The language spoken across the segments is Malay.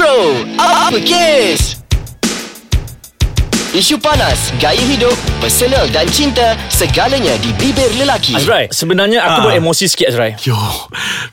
Bro, apa kes? Isu panas, gaya hidup, personal dan cinta, segalanya di bibir lelaki. Azrai, sebenarnya aku Ah. beremosi sikit Azrai. Yo,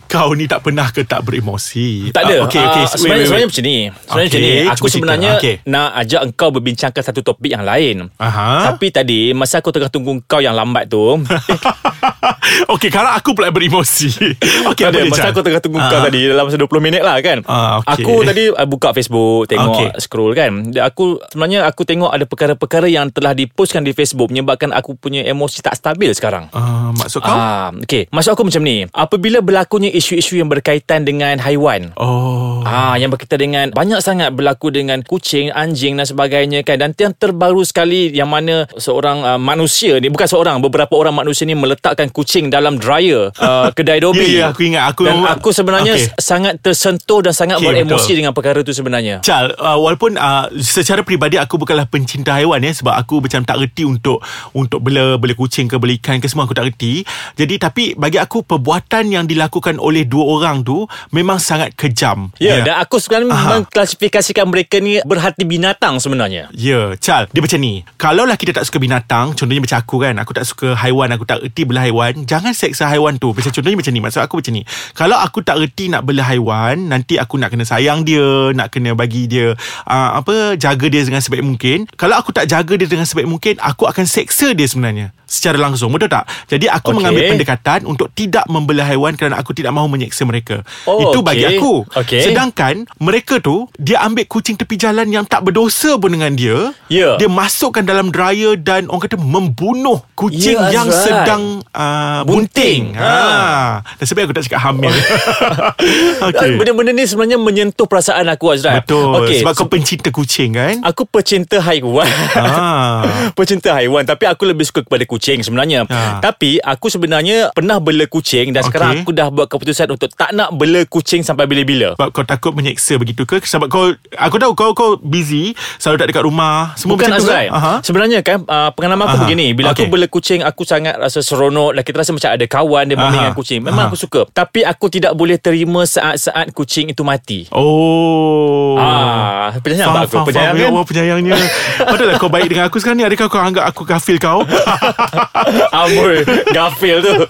kau ni tak pernah ke tak beremosi? Tak ada. Ah, Okey, okey. Ah, sebenarnya, sebenarnya macam ni. Sebenarnya Okey, macam ni. Aku sebenarnya Okey. nak ajak engkau berbincangkan satu topik yang lain. Aha. Tapi tadi masa aku tengah tunggu kau yang lambat tu, okey, kalau aku pula beremosi. Okey, tak apa dia, masa Chan? aku tengah tunggu kau Ah. tadi dalam masa 20 minit lah kan. Ah, okey. Aku tadi uh, buka Facebook, tengok Okey. scroll kan. Dan aku sebenarnya aku tengok ada perkara-perkara yang telah dipostkan di Facebook menyebabkan aku punya emosi tak stabil sekarang. Ah, maksud kau? Ah, okey. Maksud aku macam ni. Apabila berlakunya isu-isu yang berkaitan dengan haiwan. Oh. Ah, yang berkaitan dengan banyak sangat berlaku dengan kucing, anjing dan sebagainya kan. Dan yang terbaru sekali yang mana seorang uh, manusia ni bukan seorang, beberapa orang manusia ni meletakkan kucing dalam dryer uh, kedai Dobi. Ya, ya, aku ingat. Aku- dan aku sebenarnya Okey. sangat tersentuh dan sangat Okey, beremosi betul. dengan perkara tu sebenarnya. Chal, uh, walaupun uh, secara peribadi aku bukanlah pencinta haiwan ya sebab aku macam tak reti untuk untuk bela bela kucing ke bela ikan ke semua aku tak reti. Jadi tapi bagi aku perbuatan yang dilakukan oleh dua orang tu memang sangat kejam. Ya, dan aku sebenarnya Aha. mengklasifikasikan mereka ni berhati binatang sebenarnya. Ya, Chal, dia macam ni. Kalaulah kita tak suka binatang, contohnya macam aku kan, aku tak suka haiwan, aku tak reti bela haiwan, jangan seksa haiwan tu. Macam contohnya macam ni, maksud aku macam ni. Kalau aku tak reti nak bela haiwan, nanti aku nak kena sayang dia, nak kena bagi dia uh, apa jaga dia dengan sebaik mungkin. Kalau aku tak jaga dia dengan sebaik mungkin, aku akan seksa dia sebenarnya secara langsung. Betul tak? Jadi aku Okey. mengambil pendekatan untuk tidak membela haiwan kerana aku tidak mahu menyeksa mereka. Oh, Itu bagi okey. aku. Okey. Sedangkan mereka tu dia ambil kucing tepi jalan yang tak berdosa pun dengan dia. Ya. Dia masukkan dalam dryer dan orang kata membunuh kucing Ya, yang Azrai. sedang uh, Bunting. bunting. Ha. Dan sebab aku tak cakap hamil. Okay. Benda-benda ni sebenarnya menyentuh perasaan aku Azrai. Betul. Okey, Sebab kau pencinta kucing kan? Aku pecinta haiwan Ah. Pecinta haiwan Tapi aku lebih suka kepada kucing sebenarnya Ah. Tapi aku sebenarnya Pernah bela kucing Dan Okey. sekarang aku dah buat keputusan Untuk tak nak bela kucing Sampai bila-bila Sebab kau takut menyeksa begitu ke? Sebab kau Aku tahu kau kau busy Selalu tak dekat rumah Semua Bukan macam tu Azrai kan? Aha. Sebenarnya kan uh, Pengalaman aku Aha. begini Bila aku Okey. bela kucing Aku sangat rasa seronok Dan kita rasa macam ada kawan Dia dengan kucing Memang Aha. aku suka Tapi aku tidak boleh terima Saat-saat kucing itu mati Oh Ah, penyayang Faham, aku? faham, Penyayang faham. kan? Ya Allah penyayangnya Padahal kau baik dengan aku sekarang ni Adakah kau anggap aku gafil kau Amboi Gafil tu.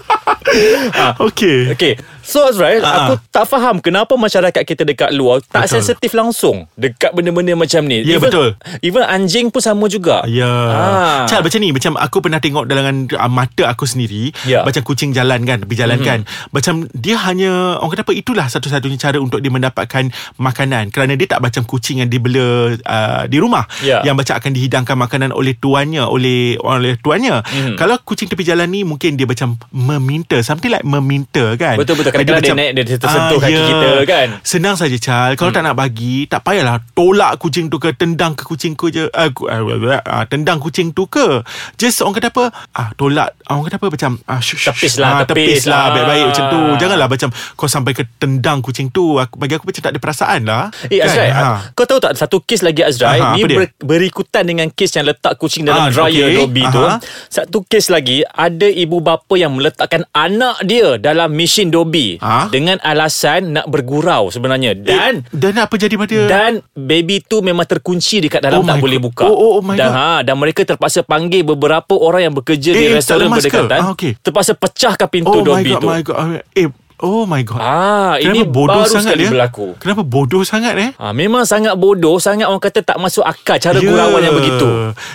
Ah, Okay. Okay So Azrael Ah. Aku tak faham Kenapa masyarakat kita dekat luar Tak Betul. sensitif langsung Dekat benda-benda macam ni Ya, even, betul. Even anjing pun sama juga Ya Ah. Cal macam ni Macam aku pernah tengok Dalam uh, mata aku sendiri Ya. Macam kucing jalan kan Tepi jalan mm-hmm. kan Macam dia hanya Orang kata apa Itulah satu-satunya cara Untuk dia mendapatkan Makanan Kerana dia tak macam kucing Yang dibela uh, Di rumah Ya. Yang macam akan dihidangkan makanan Oleh tuannya Oleh oleh tuannya Mhm. mm-hmm. Kalau kucing tepi jalan ni Mungkin dia macam Meminta Something like meminta kan Betul-betul. Kadang-kadang dia naik, dia tersentuh kaki kita kan. Senang saja Chal. Kalau hmm. tak nak bagi Tak payahlah. Tolak kucing tu ke Tendang ke kucing ku je. Uh, ku, uh, uh, Tendang kucing tu ke. Just orang kata apa? Ah, Tolak. Orang kata apa? Macam ah, shush, shush, Tepis lah, ah, tepis. Tepis lah. Ah. Baik-baik macam tu. Janganlah macam Kau sampai ke tendang kucing tu. Aku, Bagi aku macam tak ada perasaan lah. Eh Azrai ha. Kau tahu tak Satu kes lagi Azrai? Aha, Ni dia? ber, berikutan dengan kes Yang letak kucing dalam Ah, dryer okey. Dobby tu. Aha. Satu kes lagi Ada ibu bapa yang meletakkan Anak dia Dalam mesin Dobby Ah? Dengan alasan Nak bergurau sebenarnya Dan eh, Dan apa jadi pada Dan baby tu memang terkunci dekat dalam Oh tak boleh God. buka. Oh, oh, oh my dan, God. Ha, dan mereka terpaksa panggil beberapa orang yang bekerja di Eh, restoran berdekatan. Ah, okey. Terpaksa pecahkan pintu Oh my god tu. my god Eh Oh my god Ah, ini Kenapa bodoh baru sangat dia berlaku. Kenapa bodoh sangat eh Ha, memang sangat bodoh, sangat orang kata tak masuk akal cara Ya. gurauan yang begitu.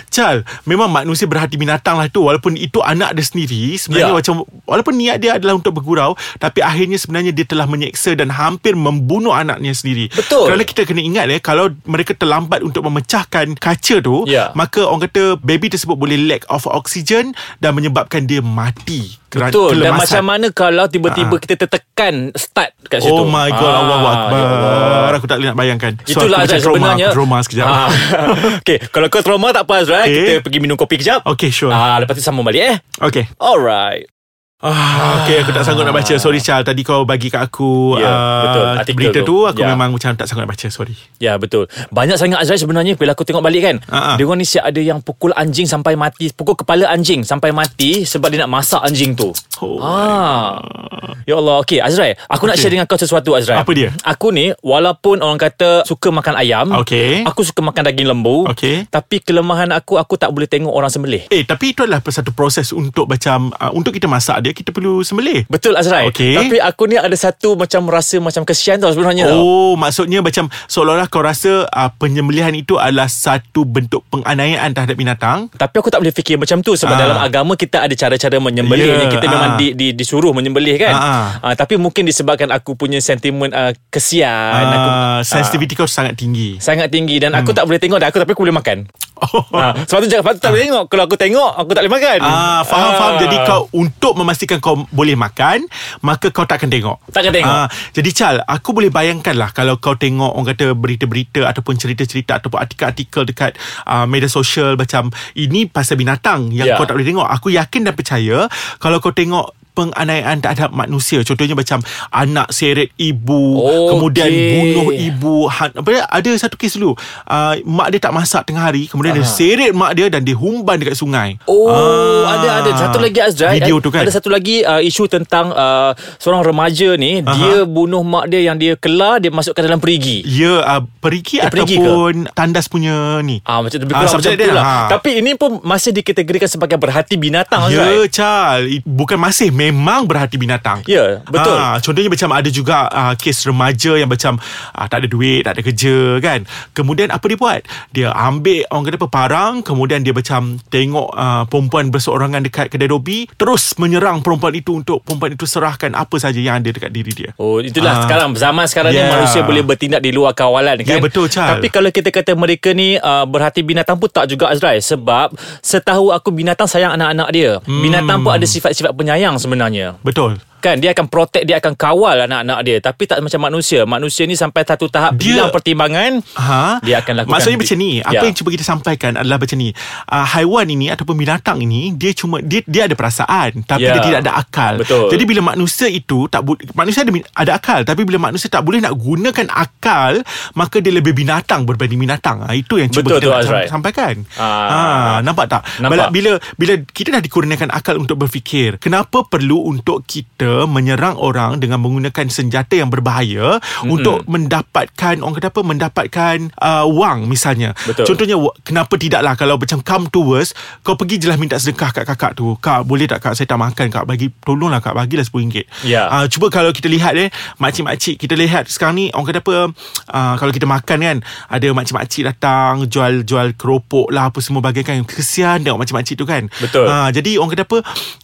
Chal Memang manusia berhati binatang lah tu Walaupun itu anak dia sendiri Sebenarnya Ya. macam Walaupun niat dia adalah untuk bergurau Tapi akhirnya sebenarnya Dia telah menyeksa Dan hampir membunuh anaknya sendiri Betul. Kerana kita kena ingat ya Kalau mereka terlambat Untuk memecahkan kaca tu Ya. Maka orang kata Baby tersebut boleh lack of oxygen Dan menyebabkan dia mati Betul. Dan macam mana kalau tiba-tiba Ah. kita tertekan start kat situ. Oh my god Ah, Allah Akbar ya Allah. Aku tak boleh nak bayangkan Itulah macam Azrai trauma, sebenarnya aku Trauma sekejap Ah. Okay Kalau kau trauma tak apa Azrai Okay. Kita pergi minum kopi kejap Okay sure ah, Lepas tu sambung balik eh Okay Alright Ah, okay, aku tak sanggup nak baca. Sorry Chal, tadi kau bagi kat aku Ya, ah, betul. Artikel berita tu. tu, aku Ya. memang macam tak sanggup nak baca. Sorry. Ya betul Banyak sangat Azrai sebenarnya Bila aku tengok balik kan ha. Dia orang ni siap ada yang Pukul anjing sampai mati Pukul kepala anjing Sampai mati Sebab dia nak masak anjing tu Oh Ah. Ya Allah Okay Azrai Aku nak Okay. share dengan kau sesuatu Azrai Apa dia? Aku ni Walaupun orang kata Suka makan ayam Okay. Aku suka makan daging lembu Okay. Tapi kelemahan aku Aku tak boleh tengok orang sembelih Eh, tapi itu adalah satu proses untuk macam uh, untuk kita masak dia kita perlu sembelih. Betul Azrai Okey. Tapi aku ni ada satu Macam rasa Macam kesian tau sebenarnya tau. Oh, maksudnya macam seolah-olah kau rasa uh, penyembelihan itu adalah satu bentuk penganiayaan terhadap binatang. Tapi aku tak boleh fikir macam tu Sebab Ah. dalam agama kita ada cara-cara menyembelih yeah, Kita ah. memang di, di, disuruh menyembelih kan Ah, uh, Tapi mungkin disebabkan aku punya sentimen uh, kesian aku, Uh, sensitivity kau sangat tinggi. Sangat tinggi Dan aku tak boleh tengok dah aku Tapi aku boleh makan Oh. uh, Sebab tu jangan tak boleh tengok Kalau aku tengok Aku tak boleh makan Ah, faham Ah. faham. Jadi kau untuk memastikan kau boleh makan, maka kau takkan tengok. Takkan tengok. Ah, jadi Chal, aku boleh bayangkan lah kalau kau tengok orang kata berita-berita ataupun cerita-cerita ataupun artikel-artikel dekat uh, media sosial macam ini pasal binatang yang Ya. kau tak boleh tengok. Aku yakin dan percaya kalau kau tengok penganiayaan terhadap manusia. Contohnya macam anak seret ibu Okey. kemudian bunuh ibu. Han, apa dia? Ada satu kes dulu. Uh, mak dia tak masak tengah hari kemudian dia seret mak dia dan dia humban dekat sungai. Oh Ah. ada ada. Satu lagi Azrai. Video tu kan? Ada satu lagi uh, isu tentang uh, Seorang remaja ni Aha. Dia bunuh mak dia Yang dia kelar Dia masukkan dalam perigi. Ya uh, perigi Eh, perigi ataupun tandas punya ni. Ah macam lebih Ah, kurang macam subjek tu dia, lah. ha. Tapi ini pun masih dikategorikan sebagai berhati binatang Ya Azrai. Chal. I- Bukan masih Memang berhati binatang Ya, betul. Ah, Contohnya macam ada juga uh, Kes remaja yang macam uh, Tak ada duit Tak ada kerja kan Kemudian apa dia buat Dia ambil Orang kata apa Parang Kemudian dia macam Tengok uh, Perempuan berseorangan Dekat kedai dobi Terus menyerang perempuan itu Untuk perempuan itu serahkan Apa saja yang ada Dekat diri dia Oh itulah Ah. sekarang zaman sekarang Yeah. ni manusia boleh bertindak di luar kawalan kan. Ya, betul, Chal. Tapi kalau kita kata mereka ni uh, berhati binatang pun tak juga Azrai sebab setahu aku binatang sayang anak-anak dia. Hmm. Binatang pun ada sifat-sifat penyayang sebenarnya. Betul Kan dia akan protect dia akan kawal anak-anak dia tapi tak macam manusia. Manusia ni sampai satu tahap Dia- bilang pertimbangan Ha? Dia akan lakukan Maksudnya macam ni Apa Ya. yang cuba kita sampaikan Adalah macam ni uh, Haiwan ini Ataupun binatang ini Dia cuma Dia, dia ada perasaan Tapi Ya. dia tidak ada akal Betul. Jadi bila manusia itu tak bu- Manusia ada, ada akal Tapi bila manusia tak boleh Nak gunakan akal Maka dia lebih binatang Berbanding binatang ha, Itu yang Betul cuba kita tu, nak sam- sampaikan Ah. ha, Nampak tak Nampak. Bila, bila Kita dah dikurniakan akal Untuk berfikir Kenapa perlu Untuk kita Menyerang orang Dengan menggunakan senjata yang berbahaya mm-hmm. Untuk mendapatkan Orang kata apa Mendapatkan uh, wang misalnya. Betul. Contohnya Kenapa tidaklah? Kalau macam come to worst Kau pergi je lah minta sedekah kat kakak tu. Kak boleh tak kak? Saya tak makan kak. Bagi Tolonglah kak. Bagilah RM10 Ya. uh, Cuba kalau kita lihat eh Makcik-makcik Kita lihat sekarang ni Orang kata apa uh, Kalau kita makan kan Ada makcik-makcik datang Jual-jual keropok lah Apa semua bagaikan Kesian tengok makcik-makcik tu kan. Betul. uh, Jadi orang kata apa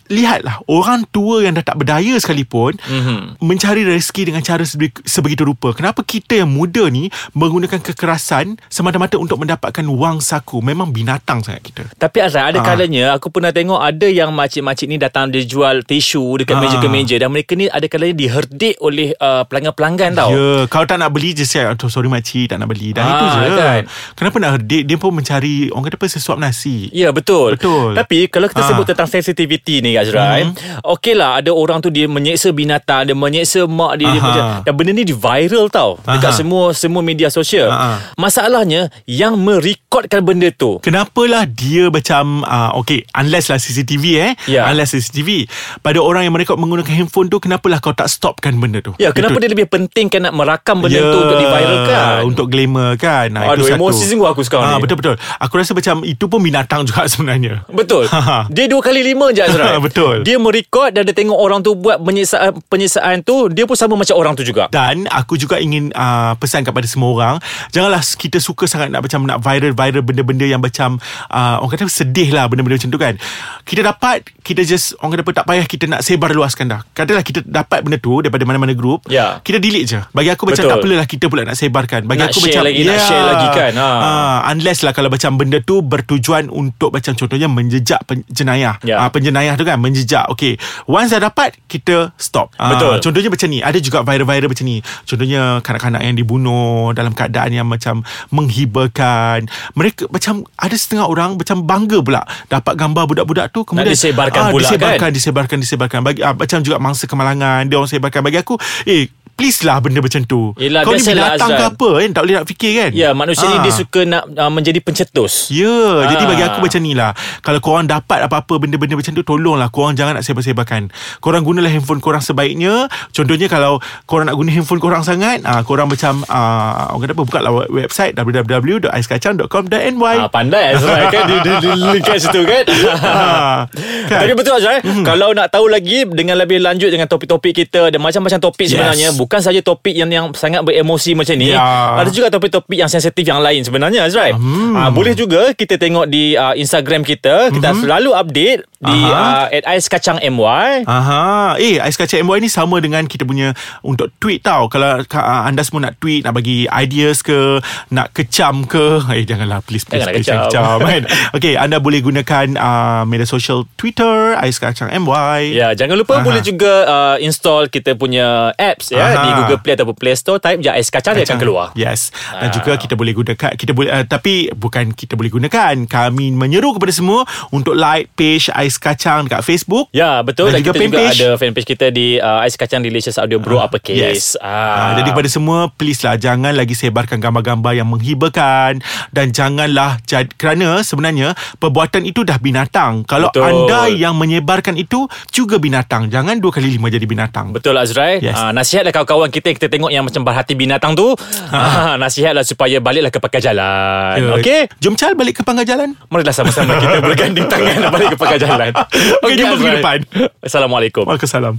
Lihatlah Orang tua yang dah tak berdaya sekalipun Mhm. mm-hmm. Mencari rezeki dengan cara sebegitu, rupa Kenapa kita yang muda ni Menggunakan kekerasan Semata-mata untuk mendapatkan wang saku Memang binatang sangat kita Tapi Azrai ada Ah. kalanya aku pernah tengok ada yang makcik-makcik ni datang dia jual tisu dekat Ah. meja ke meja dan mereka ni ada kalanya diherdik oleh uh, pelanggan-pelanggan tau. Ya, kalau tak nak beli je saya oh, sorry makcik tak nak beli. Dah Ah, itu je. kan. Kenapa nak herdik? Dia pun mencari orang kata apa sesuap nasi. Ya betul. Betul. Tapi kalau kita Ah. sebut tentang sensitivity ni Azrai, mm-hmm. okeylah ada orang tu dia menyeksa binatang, dia menyeksa mak dia, dia macam, dan benda ni di viral tau dekat Aha. semua semua media sosial. Aha. Masalahnya yang merekodkan benda tu Kenapalah dia macam uh, Okay Unless lah CCTV eh Ya. Unless CCTV Pada orang yang merekod menggunakan handphone tu Kenapalah kau tak stopkan benda tu Ya, kenapa Itu- dia lebih pentingkan nak merakam benda Ya, tu untuk diviralkan? Untuk glamour kan Nah, Aduh, emosi sungguh aku sekarang Ah, ni. Betul-betul Aku rasa macam Itu pun binatang juga sebenarnya Betul. dia dua kali lima je Azrai. Betul. Dia merekod dan dia tengok orang tu buat penyiksaan, penyiksaan tu, dia pun sama macam orang tu juga. Dan aku juga ingin uh, pesan kepada semua orang Janganlah kita suka sangat nak macam nak viral-viral benda-benda yang macam uh, Orang kata sedih lah benda-benda macam tu kan Kita dapat, kita just orang kata tak payah kita nak sebar luaskan dah Katalah kita dapat benda tu daripada mana-mana grup Ya. Kita delete je Bagi aku macam Betul. tak perlulah kita pula nak sebarkan Bagi Nak aku share macam lagi, nak share lagi kan. Ha. Ah, Unless lah kalau macam benda tu bertujuan untuk macam contohnya menjejak pen- jenayah Ya. Ah, Penjenayah tu kan menjejak Okay Once dah dapat, kita stop. Ah, Betul. contohnya macam ni, ada juga viral-viral macam ni. Contohnya kanak-kanak yang dibunuh dalam keadaan yang macam menghiburkan. Mereka macam ada setengah orang macam bangga pula dapat gambar budak-budak tu kemudian disebarkan pula, disebarkan, kan? disebarkan disebarkan bagi ah, macam juga mangsa kemalangan dia orang sebarkan bagi aku eh please lah benda macam tu Yelah, kau ni binatang ke apa kan tak boleh nak fikir kan Ya manusia ni Ah. dia suka nak uh, menjadi pencetus Ya Jadi Ah. bagi aku macam ni lah Kalau korang dapat apa-apa Benda-benda macam tu Tolonglah korang jangan nak sebar-sebarkan Korang gunalah handphone korang sebaiknya Contohnya kalau Korang nak guna handphone korang sangat ah, Korang macam ah, Orang kata apa Buka lah website www.aiskacang.com.ny Ah, pandai Azrai kan dia, dia, dia link kat situ kan. Ah, kan? Tapi betul Azrai hmm. Kalau nak tahu lagi Dengan lebih lanjut Dengan topik-topik kita Ada macam-macam topik Yes. sebenarnya Bukan saja topik yang yang sangat beremosi macam ni Ya. Ada juga topik-topik yang sensitif yang lain sebenarnya Azrai hmm. ah, Boleh juga kita tengok di uh, Instagram kita Kita selalu update Di uh, Aha. At Ais Kacang MY Aha. Eh, Ais Kacang MY ni sama dengan kita punya untuk tweet tau. Kalau ka- anda semua nak tweet, nak bagi ideas ke, nak kecam ke. Eh, janganlah. Please, please, Janganlah please. kecam. Jangan kecam kan. okay, anda boleh gunakan uh, media sosial Twitter, Ais Kacang MY. Ya, jangan lupa Aha. boleh juga uh, install kita punya apps ya Aha. di Google Play ataupun Play Store type je Ais Kacang dia akan keluar. Yes. Dan Ah. juga kita boleh gunakan kita boleh uh, tapi bukan kita boleh gunakan. Kami menyeru kepada semua untuk like page Ais Kacang dekat Facebook. Ya betul Dan dan, juga kita juga fanpage. ada fanpage kita di uh, Ais Kacang Delicious Audio Bro Uppercase. Yes. Ah. Jadi kepada semua please lah jangan lagi sebarkan gambar-gambar yang menghiburkan dan janganlah jad, kerana sebenarnya perbuatan itu dah binatang. Kalau Betul. anda yang menyebarkan itu juga binatang. Jangan dua kali lima jadi binatang. Betul Azrai Yes. uh, Nasihatlah kawan-kawan kita Yang kita tengok yang macam berhati binatang tu uh, Nasihatlah supaya baliklah ke pakai jalan Ya. Okey Jom Chal balik ke pangkal jalan. Marilah sama-sama kita berganding tangan Balik ke pakai jalan Okey, jumpa minggu depan. Assalamualaikum Waalaikumsalam.